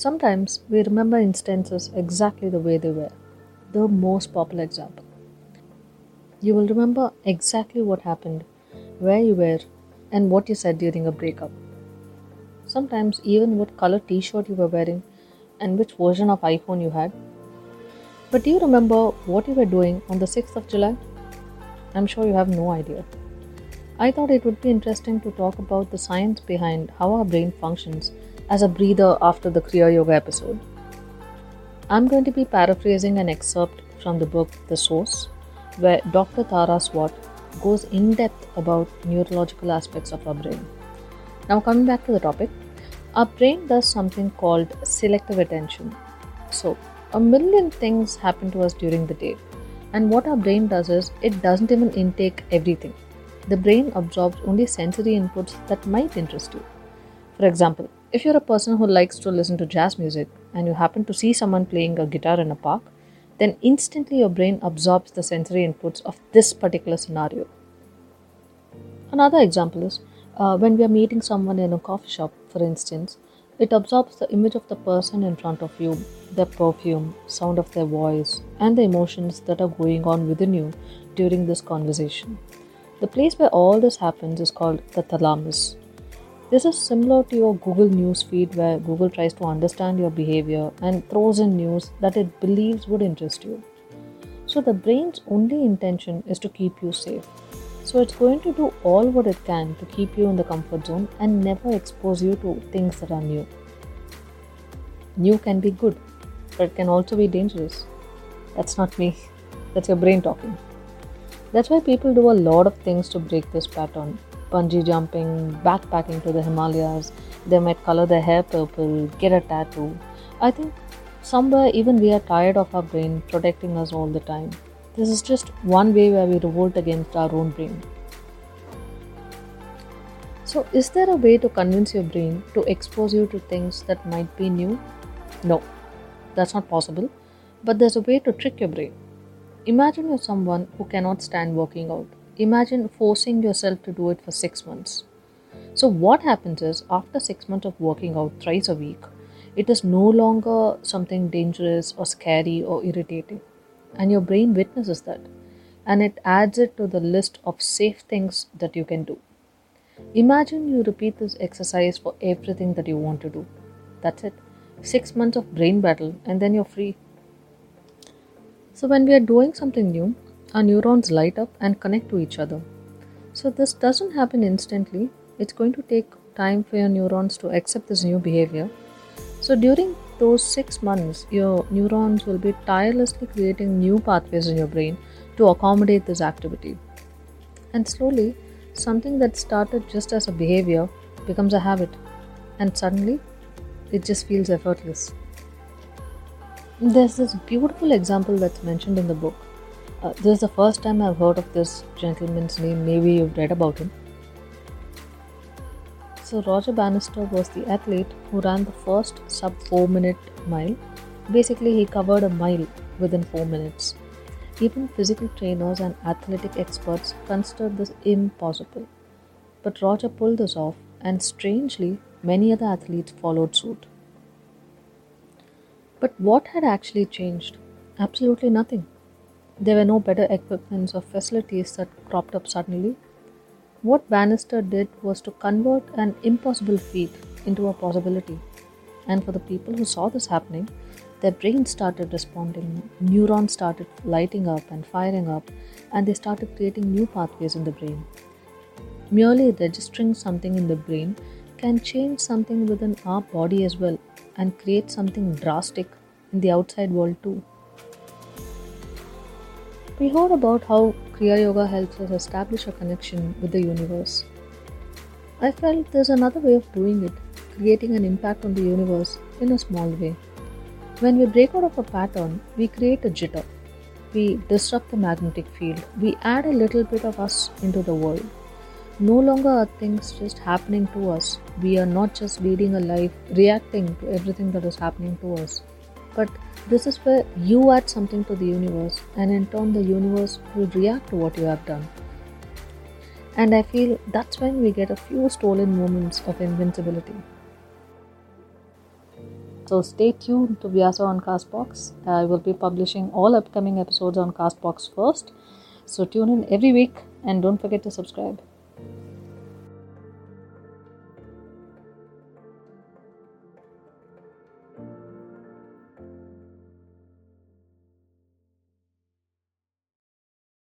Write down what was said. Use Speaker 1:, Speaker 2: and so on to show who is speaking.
Speaker 1: Sometimes we remember instances exactly the way they were. The most popular example. You will remember exactly what happened, where you were, and what you said during a breakup. Sometimes, even what color t shirt you were wearing and which version of iPhone you had. But do you remember what you were doing on the 6th of July? I'm sure you have no idea. I thought it would be interesting to talk about the science behind how our brain functions as a breather after the Kriya Yoga episode. I'm going to be paraphrasing an excerpt from the book The Source, where Dr. Tara Swart goes in depth about neurological aspects of our brain. Now, coming back to the topic, our brain does something called selective attention. So, a million things happen to us during the day, and what our brain does is it doesn't even intake everything. The brain absorbs only sensory inputs that might interest you. For example, if you're a person who likes to listen to jazz music and you happen to see someone playing a guitar in a park, then instantly your brain absorbs the sensory inputs of this particular scenario. Another example is uh, when we are meeting someone in a coffee shop, for instance, it absorbs the image of the person in front of you, their perfume, sound of their voice, and the emotions that are going on within you during this conversation. The place where all this happens is called the thalamus, this is similar to your Google News feed where Google tries to understand your behavior and throws in news that it believes would interest you. So, the brain's only intention is to keep you safe. So, it's going to do all what it can to keep you in the comfort zone and never expose you to things that are new. New can be good, but it can also be dangerous. That's not me, that's your brain talking. That's why people do a lot of things to break this pattern bungee jumping, backpacking to the Himalayas. They might color their hair purple, get a tattoo. I think somewhere even we are tired of our brain protecting us all the time. This is just one way where we revolt against our own brain. So, is there a way to convince your brain to expose you to things that might be new? No, that's not possible. But there's a way to trick your brain. Imagine you're someone who cannot stand working out imagine forcing yourself to do it for six months. So, what happens is after six months of working out thrice a week, it is no longer something dangerous or scary or irritating. And your brain witnesses that. And it adds it to the list of safe things that you can do. Imagine you repeat this exercise for everything that you want to do. That's it. Six months of brain battle, and then you're free. So, when we are doing something new, our neurons light up and connect to each other. So, this doesn't happen instantly, it's going to take time for your neurons to accept this new behavior. So, during those six months, your neurons will be tirelessly creating new pathways in your brain to accommodate this activity. And slowly, something that started just as a behavior becomes a habit, and suddenly, it just feels effortless. There's this beautiful example that's mentioned in the book uh, this is the first time I've heard of this gentleman's name. Maybe you've read about him. So, Roger Bannister was the athlete who ran the first sub 4 minute mile. Basically, he covered a mile within 4 minutes. Even physical trainers and athletic experts considered this impossible. But Roger pulled this off, and strangely, many other athletes followed suit. But what had actually changed? Absolutely nothing. There were no better equipments or facilities that cropped up suddenly. What Bannister did was to convert an impossible feat into a possibility. And for the people who saw this happening, their brains started responding, neurons started lighting up and firing up, and they started creating new pathways in the brain. Merely registering something in the brain can change something within our body as well and create something drastic in the outside world too. We heard about how Kriya Yoga helps us establish a connection with the universe. I felt there's another way of doing it, creating an impact on the universe in a small way. When we break out of a pattern, we create a jitter. We disrupt the magnetic field. We add a little bit of us into the world. No longer are things just happening to us. We are not just leading a life reacting to everything that is happening to us. But this is where you add something to the universe, and in turn, the universe will react to what you have done. And I feel that's when we get a few stolen moments of invincibility. So stay tuned to Vyasa on Castbox. I will be publishing all upcoming episodes on Castbox first. So tune in every week and don't forget to subscribe.